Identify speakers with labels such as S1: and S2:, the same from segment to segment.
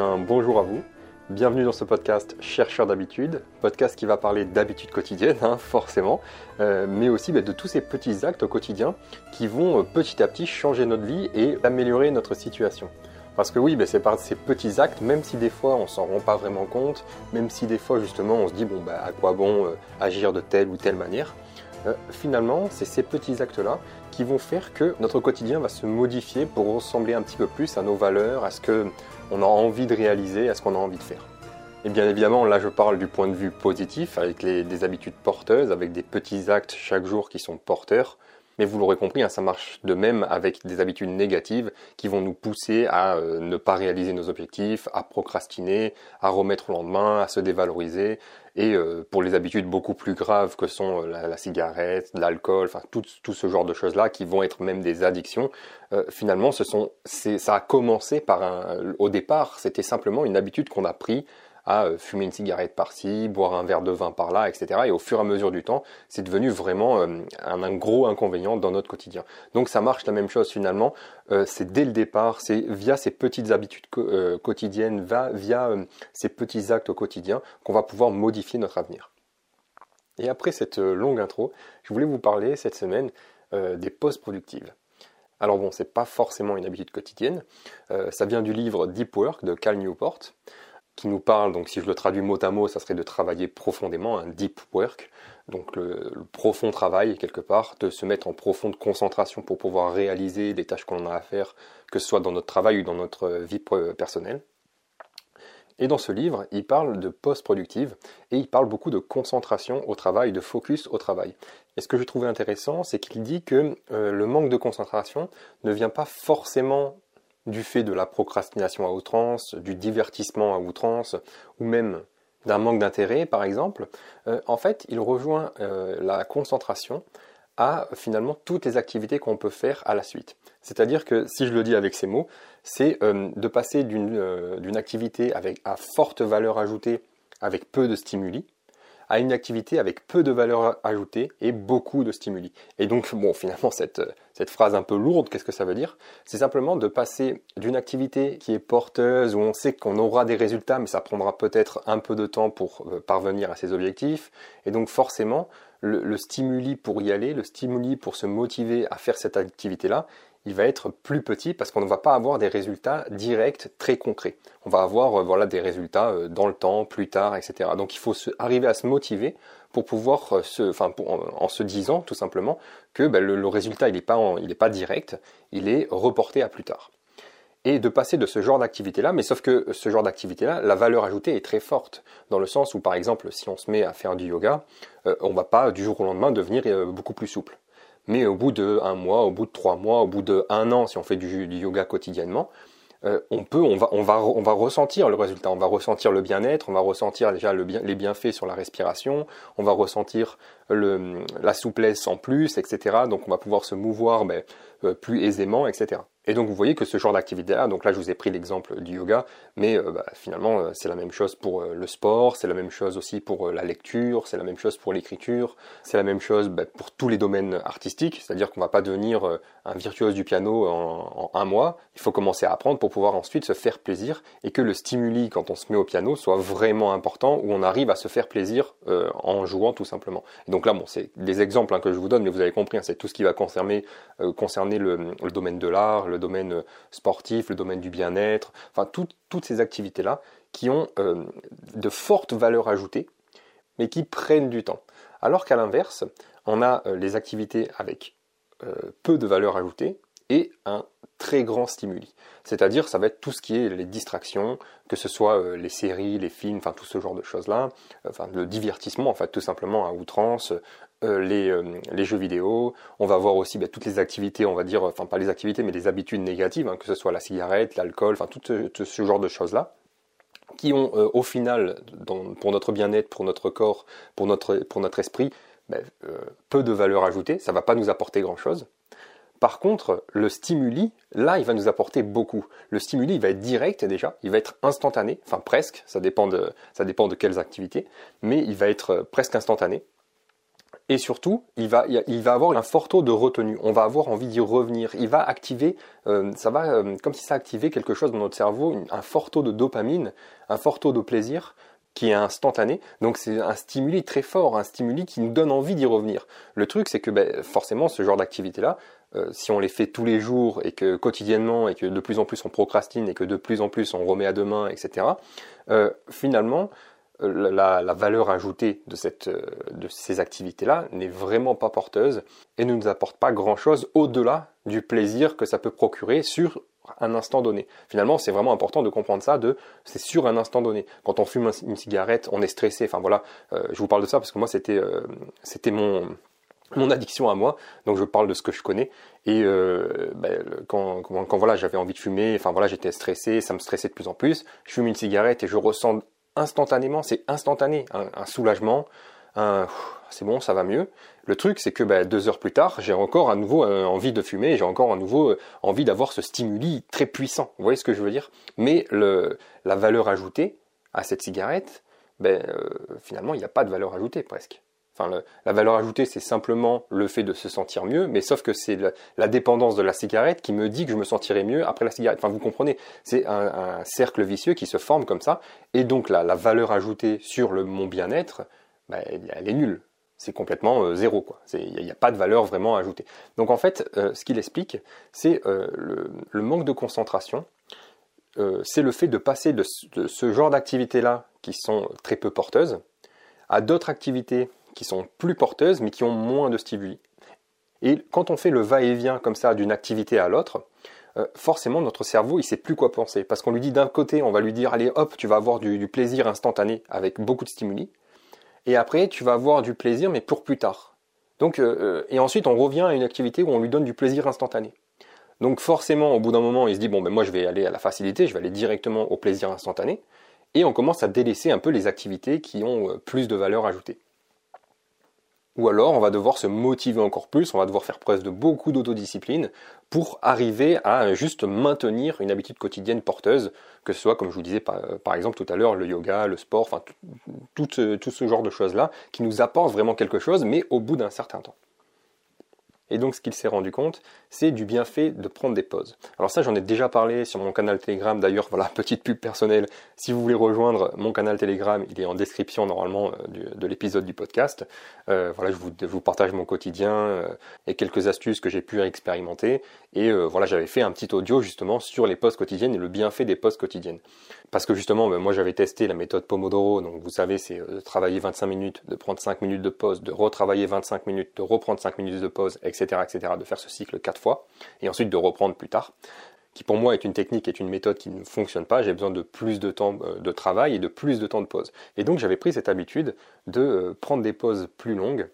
S1: bonjour à vous. Bienvenue dans ce podcast Chercheur d'habitude, podcast qui va parler d'habitudes quotidiennes, hein, forcément, euh, mais aussi bah, de tous ces petits actes au quotidien qui vont euh, petit à petit changer notre vie et améliorer notre situation. Parce que oui, bah, c'est par ces petits actes, même si des fois on s'en rend pas vraiment compte, même si des fois justement on se dit bon bah à quoi bon euh, agir de telle ou telle manière, finalement c'est ces petits actes-là qui vont faire que notre quotidien va se modifier pour ressembler un petit peu plus à nos valeurs, à ce que on a envie de réaliser, à ce qu'on a envie de faire. Et bien évidemment, là je parle du point de vue positif, avec des habitudes porteuses, avec des petits actes chaque jour qui sont porteurs. Mais vous l'aurez compris, hein, ça marche de même avec des habitudes négatives qui vont nous pousser à euh, ne pas réaliser nos objectifs, à procrastiner, à remettre au lendemain, à se dévaloriser. Et euh, pour les habitudes beaucoup plus graves que sont euh, la, cigarette, l'alcool, enfin tout, ce genre de choses-là qui vont être même des addictions, finalement, ce sont, ça a commencé par un, au départ, c'était simplement une habitude qu'on a pris à euh, fumer une cigarette par-ci, boire un verre de vin par-là, etc. Et au fur et à mesure du temps, c'est devenu vraiment euh, un, gros inconvénient dans notre quotidien. Donc ça marche la même chose finalement. Euh, c'est dès le départ, c'est via ces petites habitudes quotidiennes, via ces petits actes au quotidien qu'on va pouvoir modifier notre avenir. Et après cette longue intro, je voulais vous parler cette semaine des pauses productives. Alors bon, c'est pas forcément une habitude quotidienne. ça vient du livre Deep Work de Cal Newport qui nous parle, donc si je le traduis mot à mot, ça serait de travailler profondément, un deep work, donc le, profond travail quelque part, de se mettre en profonde concentration pour pouvoir réaliser des tâches qu'on a à faire, que ce soit dans notre travail ou dans notre vie personnelle. Et dans ce livre, il parle de post-productive et il parle beaucoup de concentration au travail, de focus au travail. Et ce que je trouvais intéressant, c'est qu'il dit que euh, le manque de concentration ne vient pas forcément du fait de la procrastination à outrance, du divertissement à outrance, ou même d'un manque d'intérêt, par exemple, euh, en fait, il rejoint euh, la concentration à finalement toutes les activités qu'on peut faire à la suite. C'est-à-dire que, si je le dis avec ces mots, c'est euh, de passer d'une activité avec, à forte valeur ajoutée, avec peu de stimuli, à une activité avec peu de valeur ajoutée et beaucoup de stimuli. Et donc, bon, finalement, cette, phrase un peu lourde, qu'est-ce que ça veut dire? C'est simplement de passer d'une activité qui est porteuse, où on sait qu'on aura des résultats, mais ça prendra peut-être un peu de temps pour euh, parvenir à ses objectifs. Et donc, forcément, le, stimuli pour y aller, le stimuli pour se motiver à faire cette activité-là, il va être plus petit parce qu'on ne va pas avoir des résultats directs très concrets. On va avoir euh, voilà des résultats euh, dans le temps, plus tard, etc. Donc il faut arriver à se motiver pour pouvoir euh, se, enfin en, se disant tout simplement que ben, le, résultat il n'est pas pas direct, il est reporté à plus tard. Et de passer de ce genre d'activité-là, mais sauf que ce genre d'activité-là, la valeur ajoutée est très forte, dans le sens où par exemple si on se met à faire du yoga, on ne va pas du jour au lendemain devenir beaucoup plus souple. Mais au bout de un mois, au bout de trois mois, au bout de un an, si on fait du, yoga quotidiennement, euh, on peut, on va, on va, on va ressentir le résultat. On va ressentir le bien-être, on va ressentir déjà les bienfaits sur la respiration, on va ressentir la souplesse en plus, etc. Donc on va pouvoir se mouvoir mais, euh, plus aisément, etc. Et donc vous voyez que ce genre d'activité-là, donc là je vous ai pris l'exemple du yoga, mais euh, bah, finalement euh, c'est la même chose pour euh, le sport, c'est la même chose aussi pour la lecture, c'est la même chose pour l'écriture, c'est la même chose bah, pour tous les domaines artistiques, c'est-à-dire qu'on ne va pas devenir un virtuose du piano en, un mois, il faut commencer à apprendre pour pouvoir ensuite se faire plaisir et que le stimuli quand on se met au piano soit vraiment important, où on arrive à se faire plaisir en jouant tout simplement. Et donc là bon c'est des exemples hein, que je vous donne, mais vous avez compris, hein, c'est tout ce qui va concerner, concerner le, le domaine de l'art, le domaine euh, sportif, le domaine du bien-être, enfin toutes ces activités-là qui ont euh, de fortes valeurs ajoutées, mais qui prennent du temps. Alors qu'à l'inverse, on a euh, les activités avec peu de valeur ajoutée et un très grand stimuli. C'est-à-dire, ça va être tout ce qui est les distractions, que ce soit les séries, les films, enfin tout ce genre de choses-là, enfin le divertissement, en fait, tout simplement à outrance, euh, euh, les, jeux vidéo, on va voir aussi bah, toutes les activités, on va dire, enfin pas les activités, mais les habitudes négatives, hein, que ce soit la cigarette, l'alcool, enfin tout ce, genre de choses-là, qui ont euh, au final, pour notre bien-être, pour notre corps, pour notre, esprit, bah, peu de valeur ajoutée, ça va pas nous apporter grand-chose. Par contre, le stimuli, là, il va nous apporter beaucoup. Le stimuli, il va être direct déjà, il va être instantané, enfin presque, ça dépend de, ça dépend de quelles activités, mais il va être presque instantané Et surtout, il va, avoir un fort taux de retenue. On va avoir envie d'y revenir. Il va activer, euh, ça va, euh, comme si ça activait quelque chose dans notre cerveau, un fort taux de dopamine, un fort taux de plaisir qui est instantané. Donc c'est un stimuli très fort, un stimuli qui nous donne envie d'y revenir. Le truc, c'est que ben, forcément, ce genre d'activité-là, euh, si on les fait tous les jours et que quotidiennement et que de plus en plus on procrastine et que de plus en plus on remet à demain, etc., finalement, euh, la, valeur ajoutée de, cette, euh, de ces activités-là n'est vraiment pas porteuse et ne nous apporte pas grand-chose au-delà du plaisir que ça peut procurer sur un instant donné. Finalement, c'est vraiment important de comprendre ça, de c'est sur un instant donné. Quand on fume une cigarette, on est stressé. Enfin voilà, euh, je vous parle de ça parce que moi c'était c'était mon mon addiction à moi, donc je parle de ce que je connais. Et ben, quand, quand, quand, voilà, j'avais envie de fumer, enfin voilà, j'étais stressé, ça me stressait de plus en plus. Je fume une cigarette et je ressens instantanément, c'est instantané, un, soulagement, un c'est bon, ça va mieux. Le truc, c'est que bah, deux heures plus tard, j'ai encore à nouveau euh, envie de fumer, j'ai encore à nouveau euh, envie d'avoir ce stimuli très puissant. Vous voyez ce que je veux dire? Mais le, la valeur ajoutée à cette cigarette, ben, euh, finalement, il n'y a pas de valeur ajoutée presque. Enfin, la valeur ajoutée, c'est simplement le fait de se sentir mieux, mais sauf que c'est la, dépendance de la cigarette qui me dit que je me sentirai mieux après la cigarette. Enfin, vous comprenez, c'est un, cercle vicieux qui se forme comme ça, et donc la, valeur ajoutée sur mon bien-être, bah, elle, est nulle. C'est complètement euh, zéro, quoi. Il n'y a, pas de valeur vraiment ajoutée. Donc en fait, euh, ce qu'il explique, c'est euh, le, manque de concentration. c'est le fait de passer de ce genre d'activités-là, qui sont très peu porteuses, à d'autres activités qui sont plus porteuses mais qui ont moins de stimuli. Et quand on fait le va-et-vient comme ça d'une activité à l'autre, euh, forcément notre cerveau il sait plus quoi penser parce qu'on lui dit d'un côté on va lui dire allez hop tu vas avoir du, plaisir instantané avec beaucoup de stimuli et après tu vas avoir du plaisir mais pour plus tard. Donc euh, euh, et ensuite on revient à une activité où on lui donne du plaisir instantané. Donc forcément au bout d'un moment il se dit bon ben moi je vais aller à la facilité, je vais aller directement au plaisir instantané et on commence à délaisser un peu les activités qui ont plus de valeur ajoutée. Ou alors on va devoir se motiver encore plus, on va devoir faire preuve de beaucoup d'autodiscipline pour arriver à juste maintenir une habitude quotidienne porteuse, que ce soit, comme je vous disais par, exemple tout à l'heure, le yoga, le sport, enfin tout, tout ce genre de choses-là, qui nous apportent vraiment quelque chose, mais au bout d'un certain temps. Et donc, ce qu'il s'est rendu compte, c'est du bienfait de prendre des pauses. Alors ça, j'en ai déjà parlé sur mon canal Telegram. D'ailleurs, voilà, petite pub personnelle. Si vous voulez rejoindre mon canal Telegram, il est en description normalement euh, de l'épisode du podcast. Euh, voilà, je vous, partage mon quotidien euh, et quelques astuces que j'ai pu expérimenter. Et voilà, j'avais fait un petit audio justement sur les pauses quotidiennes et le bienfait des pauses quotidiennes. Parce que justement, ben, moi j'avais testé la méthode Pomodoro. Donc vous savez, c'est de travailler 25 minutes, de prendre 5 minutes de pause, de retravailler 25 minutes, de reprendre 5 minutes de pause, etc de faire ce cycle quatre fois, et ensuite de reprendre plus tard, qui pour moi est une technique, est une méthode qui ne fonctionne pas, j'ai besoin de plus de temps euh, de travail et de plus de temps de pause. Et donc j'avais pris cette habitude de euh, prendre des pauses plus longues,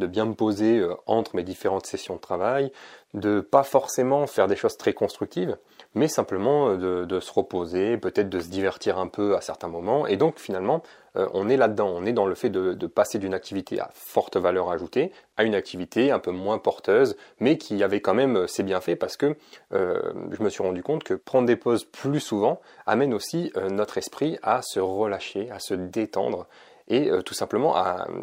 S1: de bien me poser euh, entre mes différentes sessions de travail, de pas forcément faire des choses très constructives, mais simplement de, se reposer, peut-être de se divertir un peu à certains moments. Et donc finalement, euh, on est là-dedans, on est dans le fait de, passer d'une activité à forte valeur ajoutée à une activité un peu moins porteuse, mais qui avait quand même ses bienfaits parce que euh, je me suis rendu compte que prendre des pauses plus souvent amène aussi euh, notre esprit à se relâcher, à se détendre. Et tout simplement,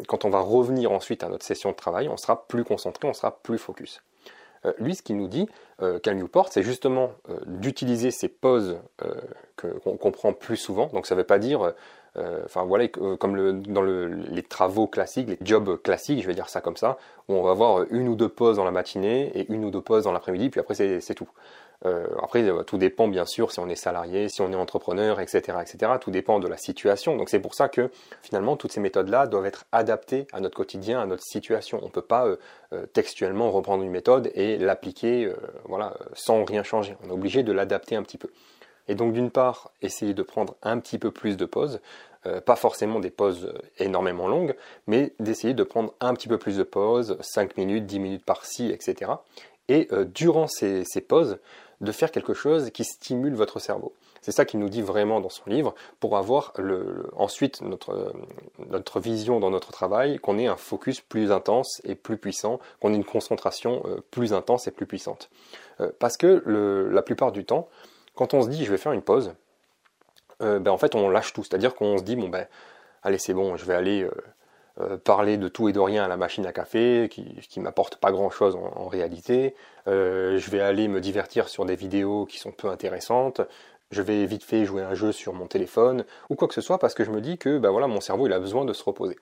S1: quand on va revenir ensuite à notre session de travail, on sera plus concentré, on sera plus focus. lui, ce qu'il nous dit, euh, Cal Newport, c'est justement d'utiliser ces pauses qu'on prend plus souvent. Donc ça ne veut pas dire euh, enfin voilà, euh, comme dans les travaux classiques, les jobs classiques, je vais dire ça comme ça, où on va avoir une ou deux pauses dans la matinée et une ou deux pauses dans l'après-midi, puis après c'est tout. Euh, après, tout dépend bien sûr si on est salarié, si on est entrepreneur, etc., etc. Tout dépend de la situation. Donc c'est pour ça que finalement toutes ces méthodes-là doivent être adaptées à notre quotidien, à notre situation. On ne peut pas textuellement reprendre une méthode et l'appliquer, voilà, sans rien changer. On est obligé de l'adapter un petit peu. Et donc d'une part, essayer de prendre un petit peu plus de pauses, euh, pas forcément des pauses énormément longues, mais d'essayer de prendre un petit peu plus de pauses, 5 minutes, 10 minutes par-ci, etc. Et euh, durant ces, pauses, de faire quelque chose qui stimule votre cerveau. C'est ça qu'il nous dit vraiment dans son livre, pour avoir ensuite notre, notre vision dans notre travail, qu'on ait un focus plus intense et plus puissant, qu'on ait une concentration euh, plus intense et plus puissante. parce que la plupart du temps, quand on se dit je vais faire une pause, euh, ben en fait on lâche tout. C'est-à-dire qu'on se dit bon ben allez c'est bon, je vais aller euh, parler de tout et de rien à la machine à café, qui, qui m'apporte pas grand-chose en, réalité. je vais aller me divertir sur des vidéos qui sont peu intéressantes. Je vais vite fait jouer un jeu sur mon téléphone ou quoi que ce soit parce que je me dis que bah voilà, mon cerveau il a besoin de se reposer.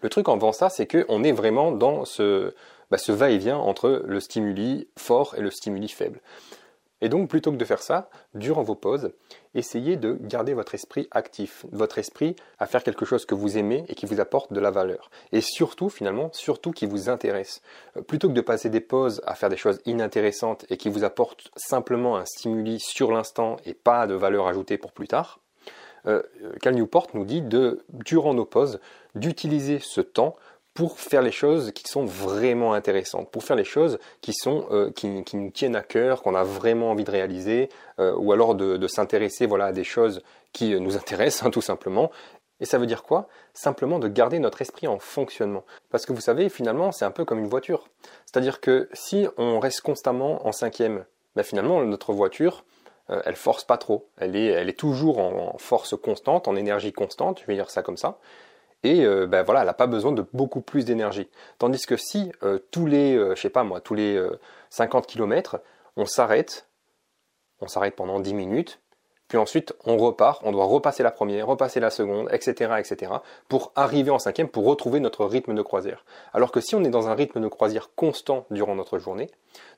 S1: Le truc en faisant ça, c'est qu'on est vraiment dans ce, bah, ce va-et-vient entre le stimuli fort et le stimuli faible. Et donc, plutôt que de faire ça, durant vos pauses, essayez de garder votre esprit actif, votre esprit à faire quelque chose que vous aimez et qui vous apporte de la valeur. Et surtout, finalement, surtout qui vous intéresse. Euh, plutôt que de passer des pauses à faire des choses inintéressantes et qui vous apportent simplement un stimuli sur l'instant et pas de valeur ajoutée pour plus tard, euh, Cal Newport nous dit de, durant nos pauses, d'utiliser ce temps pour faire les choses qui sont vraiment intéressantes, pour faire les choses qui sont euh, qui, nous tiennent à cœur, qu'on a vraiment envie de réaliser, euh, ou alors de, s'intéresser voilà à des choses qui euh, nous intéressent hein, tout simplement. Et ça veut dire quoi? Simplement de garder notre esprit en fonctionnement. Parce que vous savez, finalement, c'est un peu comme une voiture. C'est-à-dire que si on reste constamment en cinquième, ben finalement, notre voiture, elle force pas trop. Elle est, elle est toujours en force constante, en énergie constante, je vais dire ça comme ça et euh, ben voilà, elle n'a pas besoin de beaucoup plus d'énergie. Tandis que si euh, tous les, euh, je sais pas moi, tous les 50 km, on s'arrête, on s'arrête pendant 10 minutes, puis ensuite on repart, on doit repasser la première, repasser la seconde, etc., etc., pour arriver en cinquième, pour retrouver notre rythme de croisière. Alors que si on est dans un rythme de croisière constant durant notre journée,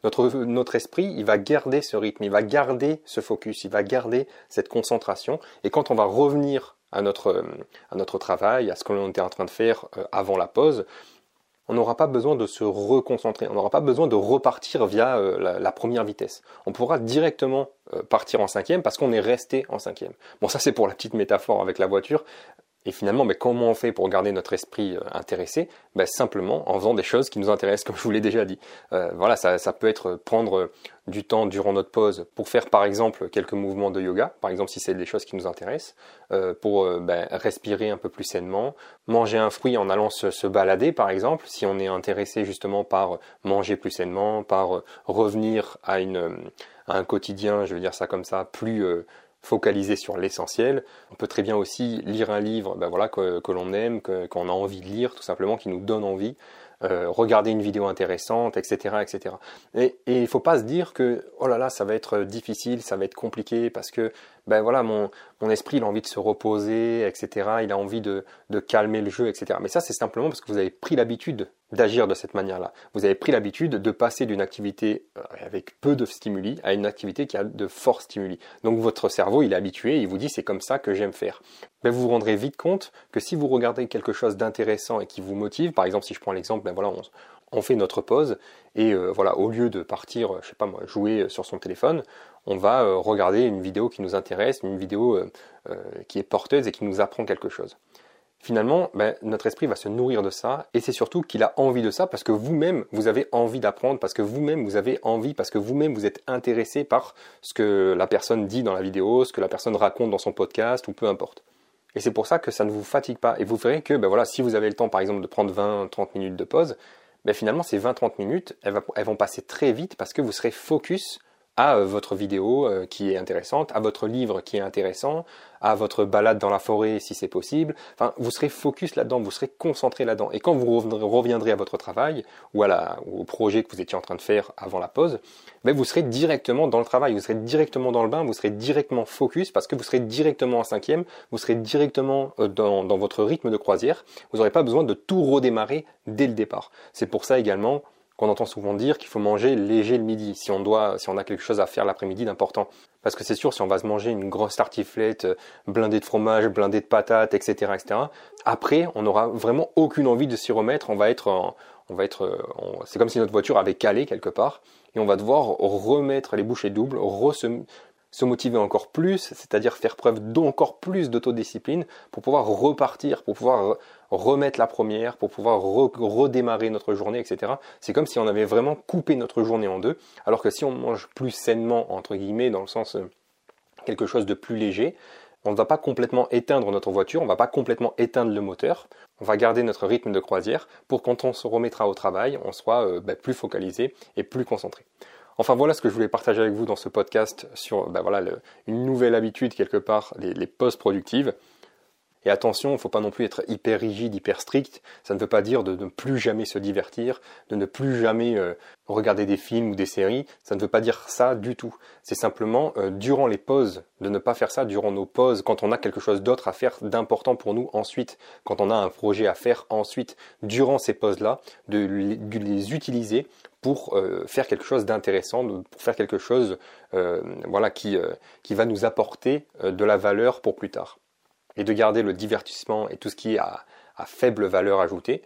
S1: notre, notre esprit, il va garder ce rythme, il va garder ce focus, il va garder cette concentration, et quand on va revenir à notre, euh, à notre travail, à ce que l'on était en train de faire euh, avant la pause, on n'aura pas besoin de se reconcentrer, on n'aura pas besoin de repartir via euh, la, première vitesse. On pourra directement partir en cinquième parce qu'on est resté en cinquième. Bon, ça c'est pour la petite métaphore avec la voiture. Et finalement, mais comment on fait pour garder notre esprit intéressé? Ben, Simplement en faisant des choses qui nous intéressent, comme je vous l'ai déjà dit. voilà, ça, ça, peut être prendre du temps durant notre pause pour faire par exemple quelques mouvements de yoga, par exemple si c'est des choses qui nous intéressent, euh, pour euh, ben, respirer un peu plus sainement, manger un fruit en allant se, balader par exemple, si on est intéressé justement par manger plus sainement, par revenir à, une, à un quotidien, je veux dire ça comme ça, plus euh, focalisé sur l'essentiel. On peut très bien aussi lire un livre ben voilà, que, que l'on aime, qu'on a envie de lire, tout simplement, qui nous donne envie. Euh, regarder une vidéo intéressante, etc. etc. Et, il ne faut pas se dire que oh là là, ça va être difficile, ça va être compliqué parce que ben voilà, mon, mon esprit a envie de se reposer, etc. Il a envie de, de calmer le jeu, etc. Mais ça, c'est simplement parce que vous avez pris l'habitude d'agir de cette manière-là. Vous avez pris l'habitude de passer d'une activité euh, avec peu de stimuli à une activité qui a de forts stimuli. Donc votre cerveau, il est habitué, il vous dit c'est comme ça que j'aime faire. Mais vous vous rendrez vite compte que si vous regardez quelque chose d'intéressant et qui vous motive, par exemple si je prends l'exemple, ben voilà, on, fait notre pause et euh, voilà, au lieu de partir, je sais pas moi, jouer sur son téléphone, on va euh, regarder une vidéo qui nous intéresse, une vidéo qui est porteuse et qui nous apprend quelque chose finalement, ben, notre esprit va se nourrir de ça, et c'est surtout qu'il a envie de ça parce que vous-même, vous avez envie d'apprendre, parce que vous-même, vous avez envie, parce que vous-même, vous êtes intéressé par ce que la personne dit dans la vidéo, ce que la personne raconte dans son podcast, ou peu importe. Et c'est pour ça que ça ne vous fatigue pas. Et vous verrez que, ben voilà, si vous avez le temps, par exemple, de prendre 20-30 minutes de pause, ben finalement, ces 20-30 minutes, elles, vont passer très vite parce que vous serez focus à euh, votre vidéo euh, qui est intéressante, à votre livre qui est intéressant, à votre balade dans la forêt si c'est possible. Enfin, vous serez focus là-dedans, vous serez concentré là-dedans. Et quand vous reviendrez à votre travail ou, à au projet que vous étiez en train de faire avant la pause, ben vous serez directement dans le travail, vous serez directement dans le bain, vous serez directement focus parce que vous serez directement en cinquième, vous serez directement euh, dans, dans votre rythme de croisière. Vous n'aurez pas besoin de tout redémarrer dès le départ. C'est pour ça également qu'on entend souvent dire qu'il faut manger léger le midi si on doit, si on a quelque chose à faire l'après-midi d'important. Parce que c'est sûr, si on va se manger une grosse tartiflette euh, blindée de fromage, blindée de patates, etc., etc., après, on n'aura vraiment aucune envie de s'y remettre. On va être, on va être, euh, c'est comme si notre voiture avait calé quelque part, et on va devoir remettre les bouchées doubles, se motiver encore plus, c'est-à-dire faire preuve d'encore plus d'autodiscipline pour pouvoir repartir, pour pouvoir remettre la première, pour pouvoir redémarrer notre journée, etc. C'est comme si on avait vraiment coupé notre journée en deux, alors que si on mange plus sainement, entre guillemets, dans le sens euh, quelque chose de plus léger, on ne va pas complètement éteindre notre voiture, on ne va pas complètement éteindre le moteur, on va garder notre rythme de croisière pour quand on se remettra au travail, on soit euh, bah, plus focalisé et plus concentré. Enfin voilà ce que je voulais partager avec vous dans ce podcast sur bah, voilà, une nouvelle habitude quelque part, les, les pauses productives. Et attention, il ne faut pas non plus être hyper rigide, hyper strict. Ça ne veut pas dire de ne plus jamais se divertir, de ne plus jamais euh, regarder des films ou des séries. Ça ne veut pas dire ça du tout. C'est simplement euh, durant les pauses, de ne pas faire ça durant nos pauses, quand on a quelque chose d'autre à faire d'important pour nous ensuite, quand on a un projet à faire ensuite, durant ces pauses-là, de les utiliser pour euh, faire quelque chose d'intéressant, pour faire quelque chose voilà, qui va nous apporter de la valeur pour plus tard. Et de garder le divertissement et tout ce qui est à, faible valeur ajoutée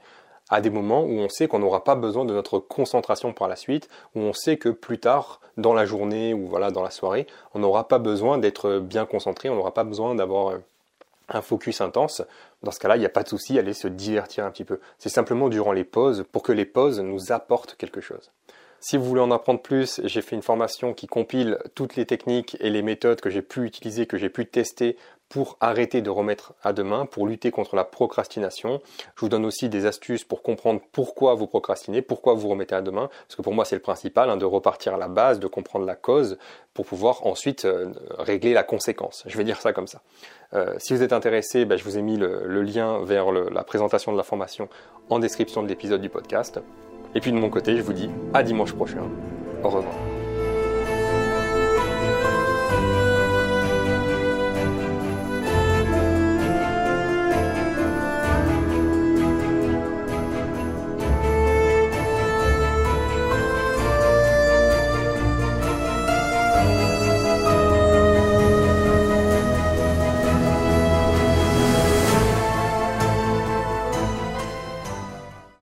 S1: à des moments où on sait qu'on n'aura pas besoin de notre concentration par la suite, où on sait que plus tard, dans la journée ou voilà dans la soirée, on n'aura pas besoin d'être bien concentré, on n'aura pas besoin d'avoir un focus intense, dans ce cas-là, il n'y a pas de souci, aller se divertir un petit peu. C'est simplement durant les pauses pour que les pauses nous apportent quelque chose. Si vous voulez en apprendre plus, j'ai fait une formation qui compile toutes les techniques et les méthodes que j'ai pu utiliser, que j'ai pu tester pour arrêter de remettre à demain, pour lutter contre la procrastination. Je vous donne aussi des astuces pour comprendre pourquoi vous procrastinez, pourquoi vous remettez à demain, parce que pour moi c'est le principal, hein, de repartir à la base, de comprendre la cause, pour pouvoir ensuite euh, régler la conséquence. Je vais dire ça comme ça. Euh, si vous êtes intéressé, ben, je vous ai mis le, lien vers la présentation de la formation en description de l'épisode du podcast. Et puis de mon côté, je vous dis à dimanche prochain. Au revoir.